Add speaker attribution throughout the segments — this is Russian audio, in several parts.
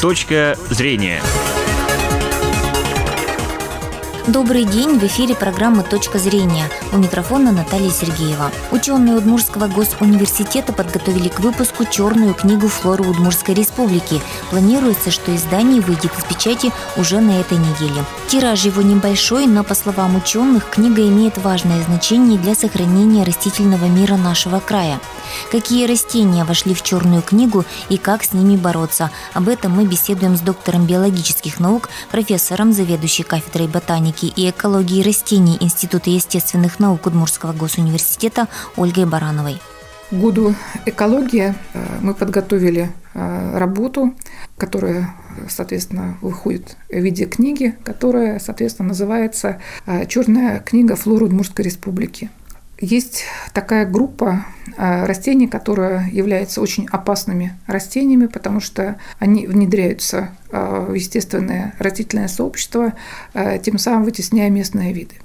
Speaker 1: Точка зрения.
Speaker 2: Добрый день, в эфире программы «Точка зрения». У микрофона Наталья Сергеева. Ученые Удмурского госуниверситета подготовили к выпуску черную книгу флоры Удмурской республики. Планируется, что издание выйдет из печати уже на этой неделе. Тираж его небольшой, но, по словам ученых, книга имеет важное значение для сохранения растительного мира нашего края. Какие растения вошли в черную книгу и как с ними бороться? Об этом мы беседуем с доктором биологических наук, профессором, заведующей кафедрой ботаники и экологии растений Института естественных наук Удмурского госуниверситета Ольгой Барановой.
Speaker 3: К году экологии э, мы подготовили э, работу, которая, соответственно, выходит в виде книги, которая, соответственно, называется э, «Черная книга флоры Удмуртской республики». Есть такая группа а, растений, которые являются очень опасными растениями, потому что они внедряются а, в естественное растительное сообщество, а, тем самым вытесняя местные виды.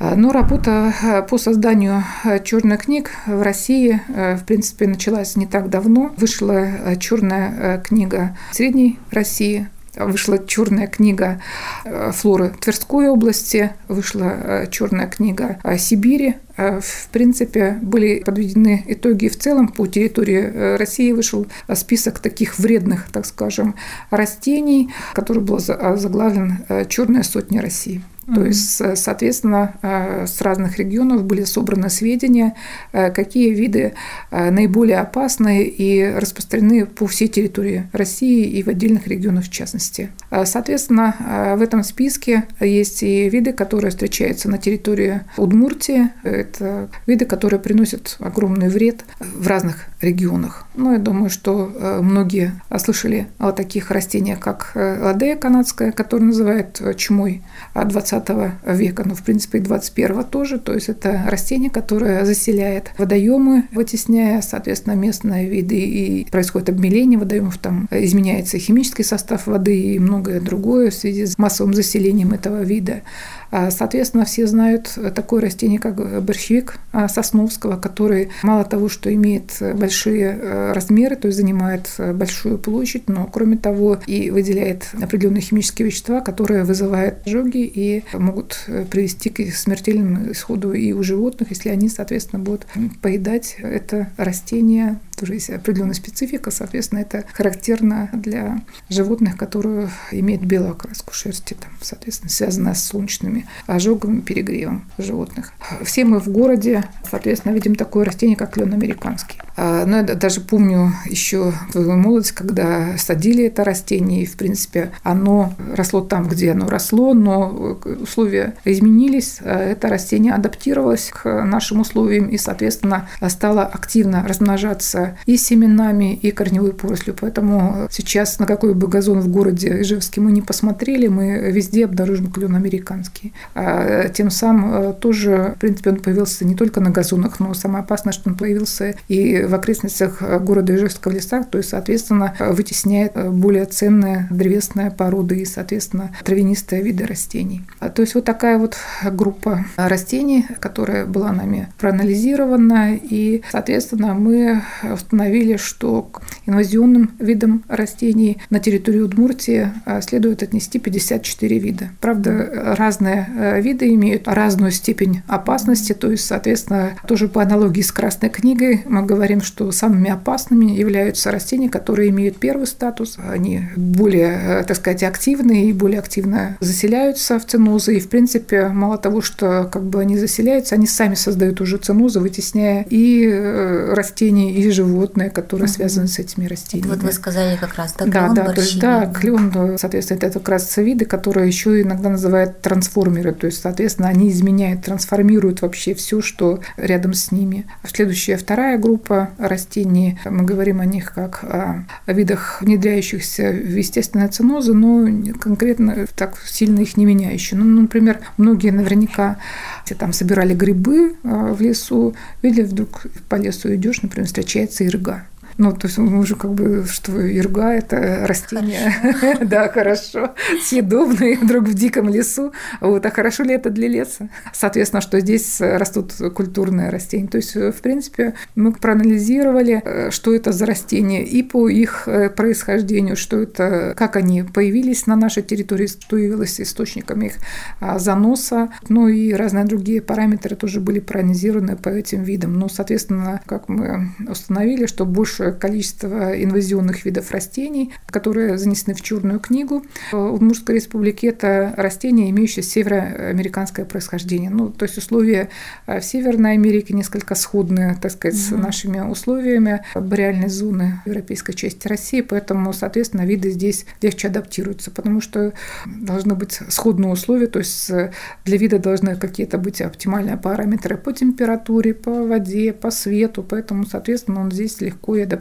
Speaker 3: Но работа по созданию черных книг в России, в принципе, началась не так давно. Вышла черная книга Средней России, Вышла черная книга э, флоры Тверской области, вышла э, черная книга Сибири. Э, в принципе, были подведены итоги в целом по территории России. Вышел список таких вредных, так скажем, растений, который был заглавлен «Черная сотня России». То есть, соответственно, с разных регионов были собраны сведения, какие виды наиболее опасны и распространены по всей территории России и в отдельных регионах в частности. Соответственно, в этом списке есть и виды, которые встречаются на территории Удмуртии. Это виды, которые приносят огромный вред в разных регионах. Ну, я думаю, что многие слышали о таких растениях, как ладея канадская, которую называют чумой 20 20 века, но в принципе и 21 тоже. То есть это растение, которое заселяет водоемы, вытесняя, соответственно, местные виды, и происходит обмеление водоемов, там изменяется химический состав воды и многое другое в связи с массовым заселением этого вида. А, соответственно, все знают такое растение, как борщевик а, Сосновского, который мало того, что имеет большие э, размеры, то есть занимает большую площадь, но кроме того и выделяет определенные химические вещества, которые вызывают ожоги и могут э, привести к смертельному исходу и у животных, если они, соответственно, будут поедать это растение тоже есть определенная специфика, соответственно, это характерно для животных, которые имеют белую окраску шерсти, там, соответственно, связанная с солнечными ожогами, перегревом животных. Все мы в городе, соответственно, видим такое растение, как клен американский. А, но я даже помню еще твою молодость, когда садили это растение, и, в принципе, оно росло там, где оно росло, но условия изменились, а это растение адаптировалось к нашим условиям и, соответственно, стало активно размножаться и семенами, и корневой порослью. Поэтому сейчас на какой бы газон в городе Ижевске мы не посмотрели, мы везде обнаружим клен американский. А тем самым э, тоже, в принципе, он появился не только на газонах, но самое опасное, что он появился и в окрестностях города Ижевска в лесах, то есть, соответственно, вытесняет более ценные древесные породы и, соответственно, травянистые виды растений. А, то есть вот такая вот группа растений, которая была нами проанализирована, и, соответственно, мы установили, что к инвазионным видам растений на территории Удмуртии а, следует отнести 54 вида. Правда, разные э, виды имеют разную степень опасности, то есть, соответственно, тоже по аналогии с Красной книгой мы говорим, что самыми опасными являются растения, которые имеют первый статус, они более, э, так сказать, активны и более активно заселяются в ценозы, и, в принципе, мало того, что как бы они заселяются, они сами создают уже ценозы, вытесняя и э, растения, и животных животные, которые угу. связаны с этими растениями.
Speaker 2: Вот вы сказали как раз, да,
Speaker 3: да, да, то есть, да, клен, соответственно, это как раз виды, которые еще иногда называют трансформеры, то есть, соответственно, они изменяют, трансформируют вообще все, что рядом с ними. Следующая, вторая группа растений, мы говорим о них как о, о видах, внедряющихся в естественные ценозы, но конкретно так сильно их не меняющие. Ну, например, многие наверняка там собирали грибы а, в лесу, или вдруг по лесу идешь, например, встречается ирга. Ну, то есть мы уже как бы, что ирга – это растение, да, хорошо, съедобное, вдруг в диком лесу. Вот, а хорошо ли это для леса? Соответственно, что здесь растут культурные растения. То есть, в принципе, мы проанализировали, что это за растения и по их э, происхождению, что это, как они появились на нашей территории, что явилось источниками их а, заноса, ну и разные другие параметры тоже были проанализированы по этим видам. Ну, соответственно, как мы установили, что большее количество инвазионных видов растений, которые занесены в Черную книгу в Удмуртской республике, это растения, имеющие североамериканское происхождение. Ну, то есть условия в Северной Америке несколько сходные, так сказать, mm-hmm. с нашими условиями бореальной зоны европейской части России, поэтому, соответственно, виды здесь легче адаптируются, потому что должны быть сходные условия, то есть для вида должны какие-то быть оптимальные параметры по температуре, по воде, по свету, поэтому, соответственно, он здесь легко и адаптируется.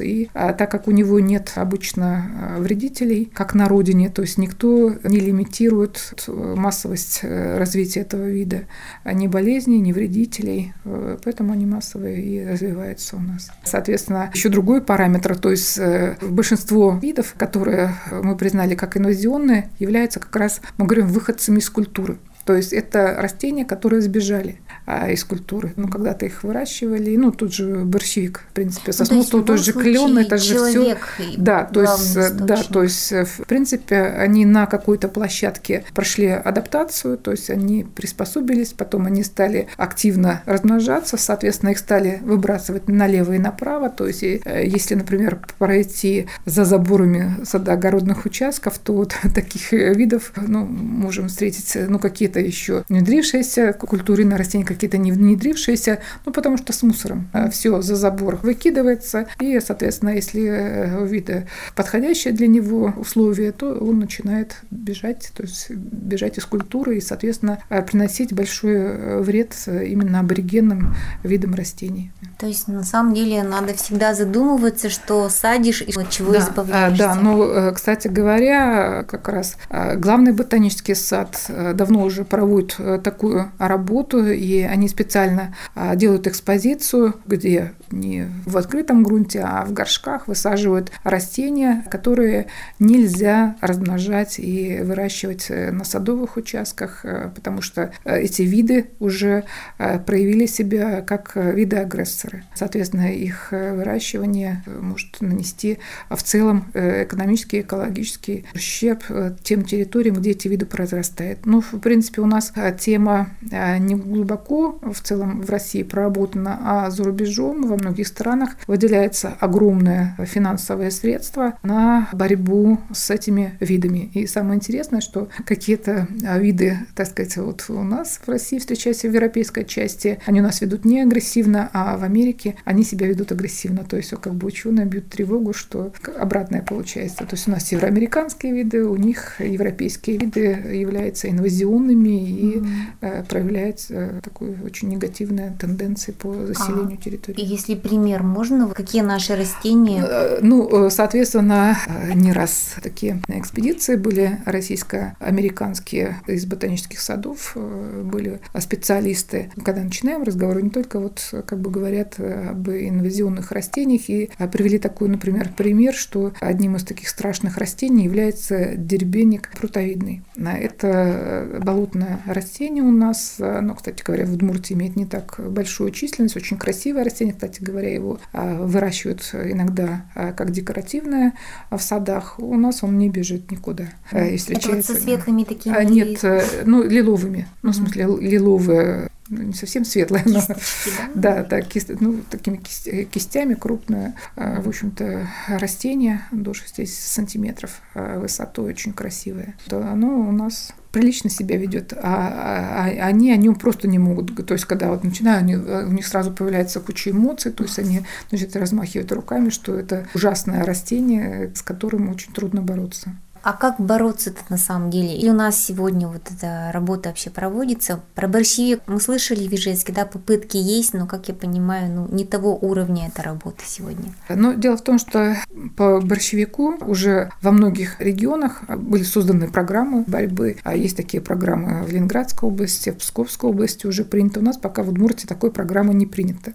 Speaker 3: И а, так как у него нет обычно а, вредителей, как на родине, то есть никто не лимитирует массовость э, развития этого вида, ни болезней, ни вредителей, э, поэтому они массовые и развиваются у нас. Соответственно, еще другой параметр, то есть э, большинство видов, которые мы признали как инвазионные, являются как раз, мы говорим, выходцами из культуры. То есть это растения, которые сбежали а, из культуры. Ну, когда-то их выращивали. Ну, тут же борщевик, в принципе, сосновство, ну, тот же клен, это же все. Да, то есть, да, то есть, в принципе, они на какой-то площадке прошли адаптацию, то есть они приспособились, потом они стали активно размножаться, соответственно, их стали выбрасывать налево и направо. То есть, э, если, например, пройти за заборами садоогородных участков, то вот таких видов, ну, можем встретить, ну, какие-то еще внедрившиеся культуры на растения, какие-то не внедрившиеся, ну, потому что с мусором э, все за забор выкидывается, и, соответственно, если э, у вида подходящее для него условие, то он начинает бежать, то есть бежать из культуры и, соответственно, э, приносить большой вред именно аборигенным видам растений.
Speaker 2: То есть, на самом деле, надо всегда задумываться, что садишь и от чего
Speaker 3: да,
Speaker 2: избавляешься.
Speaker 3: Да, ну, кстати говоря, как раз главный ботанический сад давно уже проводят э, такую работу, и они специально а, делают экспозицию, где не в открытом грунте, а в горшках высаживают растения, которые нельзя размножать и выращивать э, на садовых участках, э, потому что эти виды уже проявили себя как виды агрессоры. Соответственно, их выращивание может нанести в целом экономический, экологический ущерб тем территориям, где эти виды произрастают. Ну, в принципе, у нас э, тема э, не глубоко в целом в России проработана, а за рубежом во многих странах выделяется огромное финансовое средство на борьбу с этими видами. И самое интересное, что какие-то э, виды, так сказать, вот у нас в России встречаются в европейской части, они у нас ведут не агрессивно, а в Америке они себя ведут агрессивно. То есть как бы ученые бьют тревогу, что обратное получается. То есть у нас североамериканские виды, у них европейские виды являются инвазионными и mm-hmm. проявляет э, такую очень негативную тенденцию по заселению а, территории.
Speaker 2: Если пример можно, какие наши растения?
Speaker 3: Э, ну, соответственно, не раз такие экспедиции были российско-американские из ботанических садов, были специалисты. Когда начинаем разговор, не только вот как бы говорят об инвазионных растениях и привели такой, например, пример, что одним из таких страшных растений является дербеник прутовидный. Это болотный крупное растение у нас. Оно, кстати говоря, в Удмуртии имеет не так большую численность. Очень красивое растение. Кстати говоря, его а, выращивают иногда а, как декоративное в садах. У нас он не бежит никуда.
Speaker 2: И встречается. Это вот со светлыми такими? А,
Speaker 3: нет, э, ну, лиловыми. Ну, в смысле, лиловые ну, не совсем светлая, но да, да, кист, ну, такими кистями крупное, а, в общем-то, растение до 60 сантиметров высотой, очень красивое. То оно у нас прилично себя ведет, а, а, а они о нем просто не могут. То есть, когда вот начинаю, они, у них сразу появляется куча эмоций, то есть они значит, размахивают руками, что это ужасное растение, с которым очень трудно бороться.
Speaker 2: А как бороться-то на самом деле? И у нас сегодня вот эта работа вообще проводится. Про борщевик мы слышали в Ижевске, да, попытки есть, но, как я понимаю, ну, не того уровня эта работа сегодня.
Speaker 3: Но дело в том, что по борщевику уже во многих регионах были созданы программы борьбы. А есть такие программы в Ленинградской области, в Псковской области уже принято. У нас пока в Удмуртии такой программы не принято.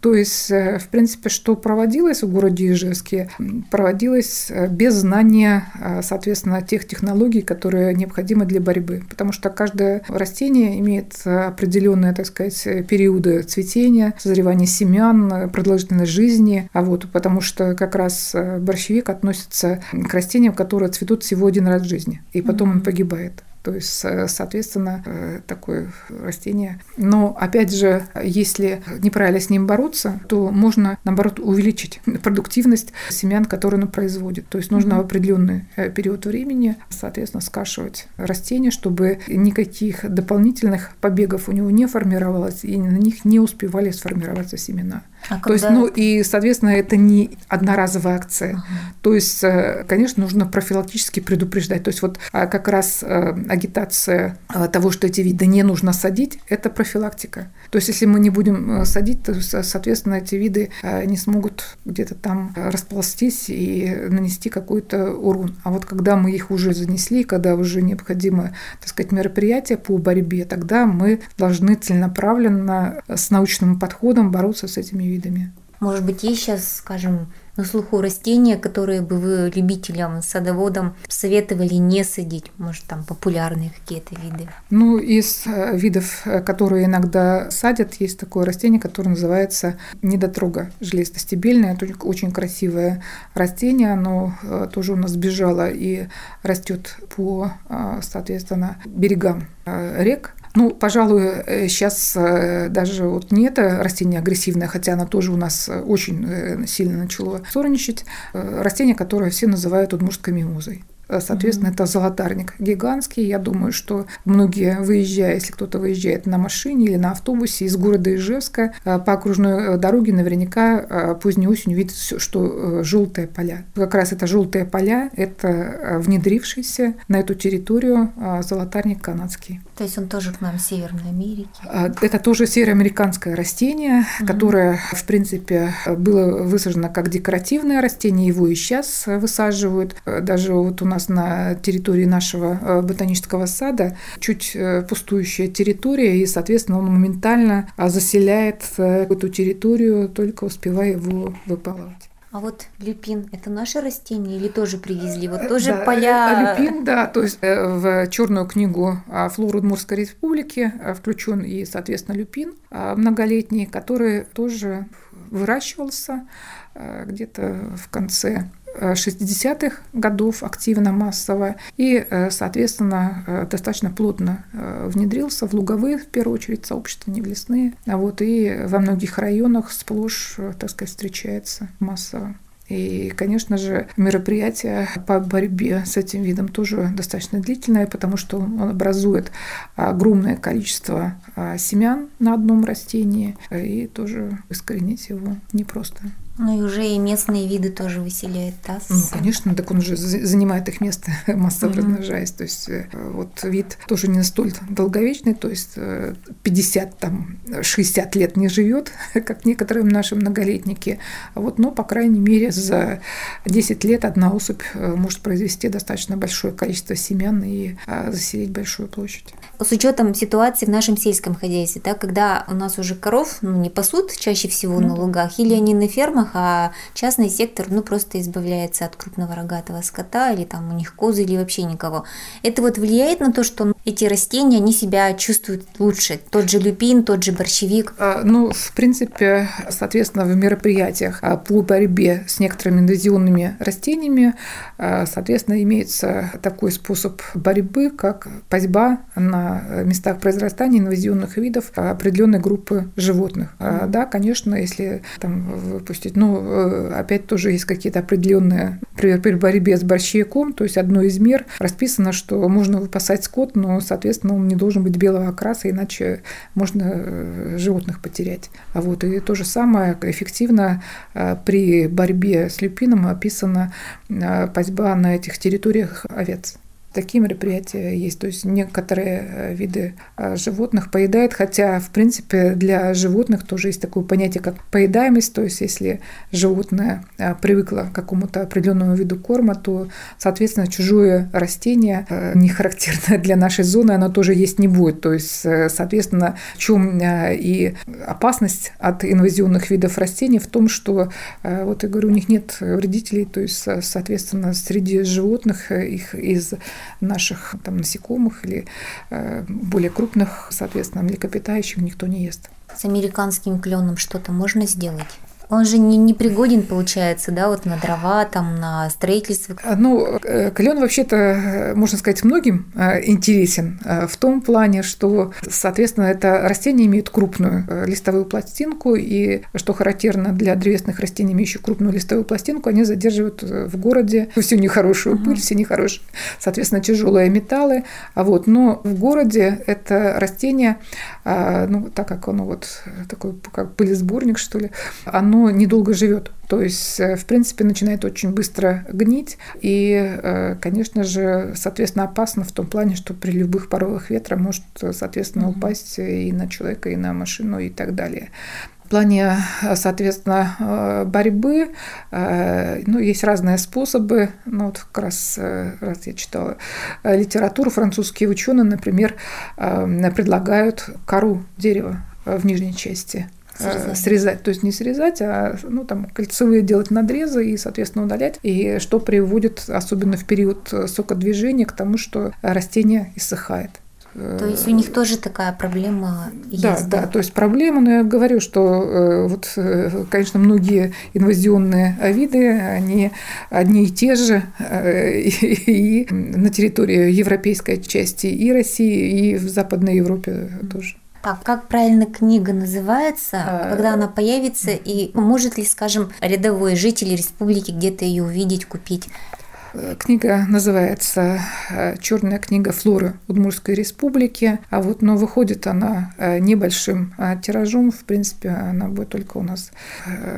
Speaker 3: То есть, э, в принципе, что проводилось в городе Ижевске, проводилось э, без знания, э, соответственно, тех технологий, которые необходимы для борьбы. Потому что каждое растение имеет определенные, так сказать, периоды цветения, созревания семян, продолжительность жизни. А вот потому что как раз борщевик относится к растениям, которые цветут всего один раз в жизни, и потом mm-hmm. он погибает. То есть, соответственно, э, такое растение. Но, опять же, если неправильно с ним бороться, то можно, наоборот, увеличить продуктивность семян, которые оно производит. То есть нужно в определенный э, период времени, соответственно, скашивать растения, чтобы никаких дополнительных побегов у него не формировалось, и на них не успевали сформироваться семена. А То есть, ну и, соответственно, это не одноразовая акция. Ага. То есть, э, конечно, нужно профилактически предупреждать. То есть вот а, как раз агитация э, того, что эти виды не нужно садить, это профилактика. То есть, если мы не будем э, садить, то, соответственно, эти виды э, не смогут где-то там расползтись и нанести какой-то урон. А вот когда мы их уже занесли, когда уже необходимо, так сказать, мероприятие по борьбе, тогда мы должны целенаправленно с научным подходом бороться с этими видами.
Speaker 2: Может быть, есть сейчас, скажем, на слуху растения, которые бы вы любителям, садоводам советовали не садить? Может, там популярные какие-то виды?
Speaker 3: Ну, из э, видов, э, которые иногда садят, есть такое растение, которое называется недотрога железостебельное. Это очень красивое растение, оно э, тоже у нас сбежало и растет по, соответственно, берегам рек. Ну, пожалуй, сейчас э, э, даже вот не это растение агрессивное, хотя оно тоже у нас э, очень сильно начало сорничать. Растение, которое все называют удмуртской мимозой. Соответственно, mm-hmm. это золотарник гигантский. Я думаю, что многие, выезжая, если кто-то выезжает на машине или на автобусе из города Ижевска, э, по окружной э, дороге наверняка э, поздней осенью видит, что желтые поля. Как раз это желтые поля, это внедрившийся на эту территорию золотарник канадский.
Speaker 2: То есть он тоже к нам в Северной Америке?
Speaker 3: Это тоже североамериканское растение, mm-hmm. которое, в принципе, было высажено как декоративное растение, его и сейчас высаживают. Даже вот у нас нас на территории нашего э, ботанического сада чуть э, пустующая территория, и, соответственно, он моментально а, заселяет э, эту территорию, только успевая его выпалывать.
Speaker 2: А вот люпин – это наше растение или тоже привезли? Вот тоже да, поля…
Speaker 3: Люпин, да, то есть в черную книгу флоры Удмуртской республики включен и, соответственно, люпин многолетний, который тоже выращивался где-то в конце 60-х годов активно, массово, и, э, соответственно, э, достаточно плотно э, внедрился в луговые, в первую очередь, сообщества, не в лесные. А вот и во многих районах сплошь, так сказать, встречается массово. И, конечно же, мероприятие по борьбе с этим видом тоже достаточно длительное, потому что он образует огромное количество семян на одном растении, и тоже искоренить его непросто.
Speaker 2: Ну и уже и местные виды тоже выселяет ТАСС.
Speaker 3: Ну, конечно, так он уже занимает их место, массово mm-hmm. размножаясь. То есть э, вот вид тоже не столь долговечный, то есть 50, э, там, 60 лет не живет, как некоторые наши многолетники. Вот, но, по крайней мере, за 10 лет одна особь э, может произвести достаточно большое количество семян и а, заселить большую площадь.
Speaker 2: С учетом ситуации в нашем сельском хозяйстве, да, когда у нас уже коров ну, не пасут чаще всего mm-hmm. на лугах, или они на фермах, регионах, а частный сектор ну просто избавляется от крупного рогатого скота или там у них козы или вообще никого. Это вот влияет на то, что эти растения, они себя чувствуют лучше. Тот же люпин, тот же борщевик.
Speaker 3: А, ну, в принципе, соответственно, в мероприятиях а, по борьбе с некоторыми инвазионными растениями, а, соответственно, имеется такой способ борьбы, как пасьба на местах произрастания инвазионных видов определенной группы животных. Да, конечно, если там выпустить ну, э, опять тоже есть какие-то определенные, например, при борьбе с борщевиком, то есть одной из мер расписано, что можно выпасать скот, но но, соответственно, он не должен быть белого окраса, иначе можно животных потерять. А вот и то же самое эффективно при борьбе с люпином описана пасьба на этих территориях овец. Такие мероприятия есть. То есть некоторые э, виды э, животных поедают, хотя, в принципе, для животных тоже есть такое понятие, как поедаемость. То есть если животное э, привыкло к какому-то определенному виду корма, то, соответственно, чужое растение, не характерное для нашей зоны, оно тоже есть не будет. То есть, соответственно, в чем и опасность от инвазионных видов растений в том, что, вот я говорю, у них нет вредителей, то есть, соответственно, среди животных их из наших там, насекомых или э, более крупных, соответственно, млекопитающих никто не ест.
Speaker 2: С американским кленом что-то можно сделать? Он же не, не пригоден, получается, да, вот на дрова, там, на строительство.
Speaker 3: А, ну, э, клен вообще-то, э, можно сказать, многим э, интересен в том плане, что, соответственно, это растение имеет крупную листовую пластинку, и, что характерно для древесных растений, имеющих крупную листовую пластинку, они задерживают в городе всю нехорошую пыль, все нехорошие, соответственно, тяжелые металлы. А вот, но в городе это растение, ну, так как оно вот такой, как пылесборник, что ли, оно недолго живет. То есть, э, в принципе, начинает очень быстро гнить. И, э, конечно же, соответственно, опасно в том плане, что при любых порывах ветра может, соответственно, упасть и на человека, и на машину, и так далее. В плане, соответственно, э, борьбы, ну, есть разные способы. Ну, вот как раз, раз я читала литературу, французские ученые, например, предлагают кору дерева в нижней части Срезать. срезать. То есть не срезать, а ну, там, кольцевые делать надрезы и, соответственно, удалять. И что приводит, особенно в период сокодвижения, к тому, что растение иссыхает.
Speaker 2: То есть у них тоже такая проблема есть?
Speaker 3: Да, да, да, то есть проблема, но я говорю, что э, вот, э, конечно, многие инвазионные виды, они одни и те же э, и, и на территории европейской части и России, и в Западной Европе тоже.
Speaker 2: Так, как правильно книга называется, а... когда она появится, и может ли, скажем, рядовой житель республики где-то ее увидеть, купить?
Speaker 3: Э, книга называется э, «Черная книга флоры Удмуртской республики», а вот, но выходит она э, небольшим тиражом, в принципе, она будет только у нас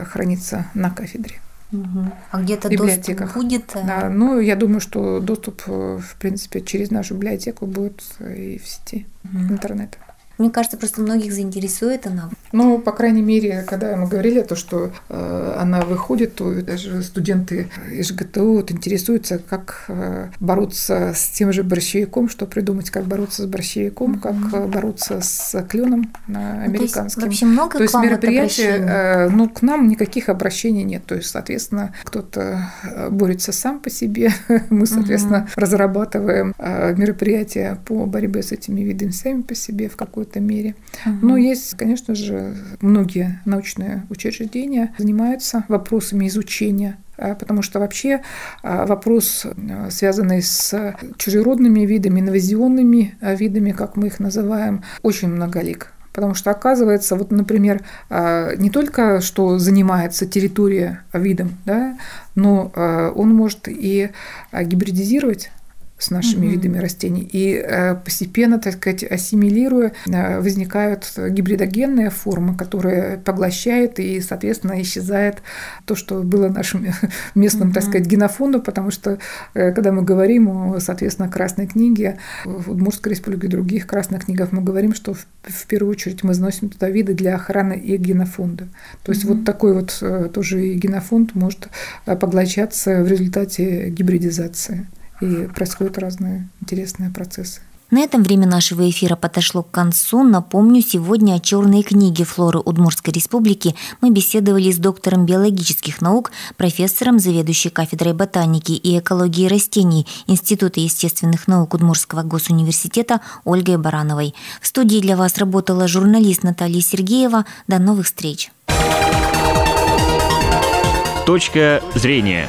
Speaker 3: храниться на кафедре.
Speaker 2: Угу. А где-то доступ будет?
Speaker 3: Да, ну, я думаю, что доступ, в принципе, через нашу библиотеку будет и в сети угу. интернета.
Speaker 2: Мне кажется, просто многих заинтересует она.
Speaker 3: Ну, по крайней мере, когда мы говорили то, что э, она выходит, то даже студенты из ЖГТУ вот, интересуются, как э, бороться с тем же борщевиком, что придумать, как бороться с борщевиком, mm-hmm. как э, бороться с кленом на американским.
Speaker 2: Ну, то есть, вообще много
Speaker 3: то есть мероприятия, э, ну, к нам никаких обращений нет. То есть, соответственно, кто-то э, борется сам по себе. мы, соответственно, mm-hmm. разрабатываем э, мероприятия по борьбе с этими видами сами по себе в какой какой-то мере. Угу. Но есть, конечно же, многие научные учреждения занимаются вопросами изучения а, потому что вообще а, вопрос, а, связанный с чужеродными видами, инвазионными видами, как мы их называем, очень многолик. Потому что оказывается, вот, например, не только что занимается территория видом, да, но он может и гибридизировать с нашими угу. видами растений. И э, постепенно, так сказать, ассимилируя, э, возникают гибридогенные формы, которые поглощают и, соответственно, исчезает то, что было нашим местным, угу. так сказать, генофондом, потому что, э, когда мы говорим о, соответственно, Красной книге, в Удмуртской республике и других красных книгах, мы говорим, что в, в первую очередь мы заносим туда виды для охраны и генофонда. То есть угу. вот такой вот тоже и генофонд может поглощаться в результате гибридизации и происходят разные интересные процессы.
Speaker 2: На этом время нашего эфира подошло к концу. Напомню, сегодня о черной книге флоры Удмуртской республики мы беседовали с доктором биологических наук, профессором, заведующей кафедрой ботаники и экологии растений Института естественных наук Удмуртского госуниверситета Ольгой Барановой. В студии для вас работала журналист Наталья Сергеева. До новых встреч.
Speaker 1: Точка зрения.